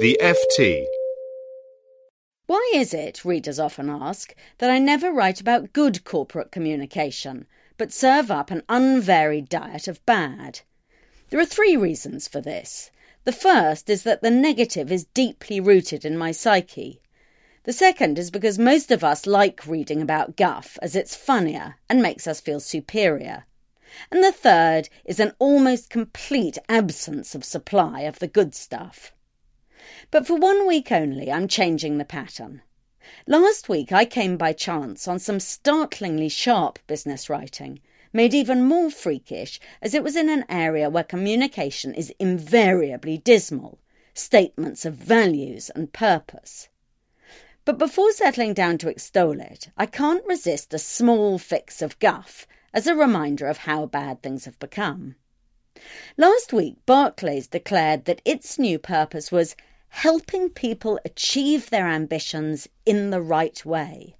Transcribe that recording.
The FT. Why is it, readers often ask, that I never write about good corporate communication, but serve up an unvaried diet of bad? There are three reasons for this. The first is that the negative is deeply rooted in my psyche. The second is because most of us like reading about guff as it's funnier and makes us feel superior. And the third is an almost complete absence of supply of the good stuff. But for one week only, I'm changing the pattern. Last week, I came by chance on some startlingly sharp business writing, made even more freakish as it was in an area where communication is invariably dismal statements of values and purpose. But before settling down to extol it, I can't resist a small fix of guff as a reminder of how bad things have become. Last week, Barclays declared that its new purpose was helping people achieve their ambitions in the right way.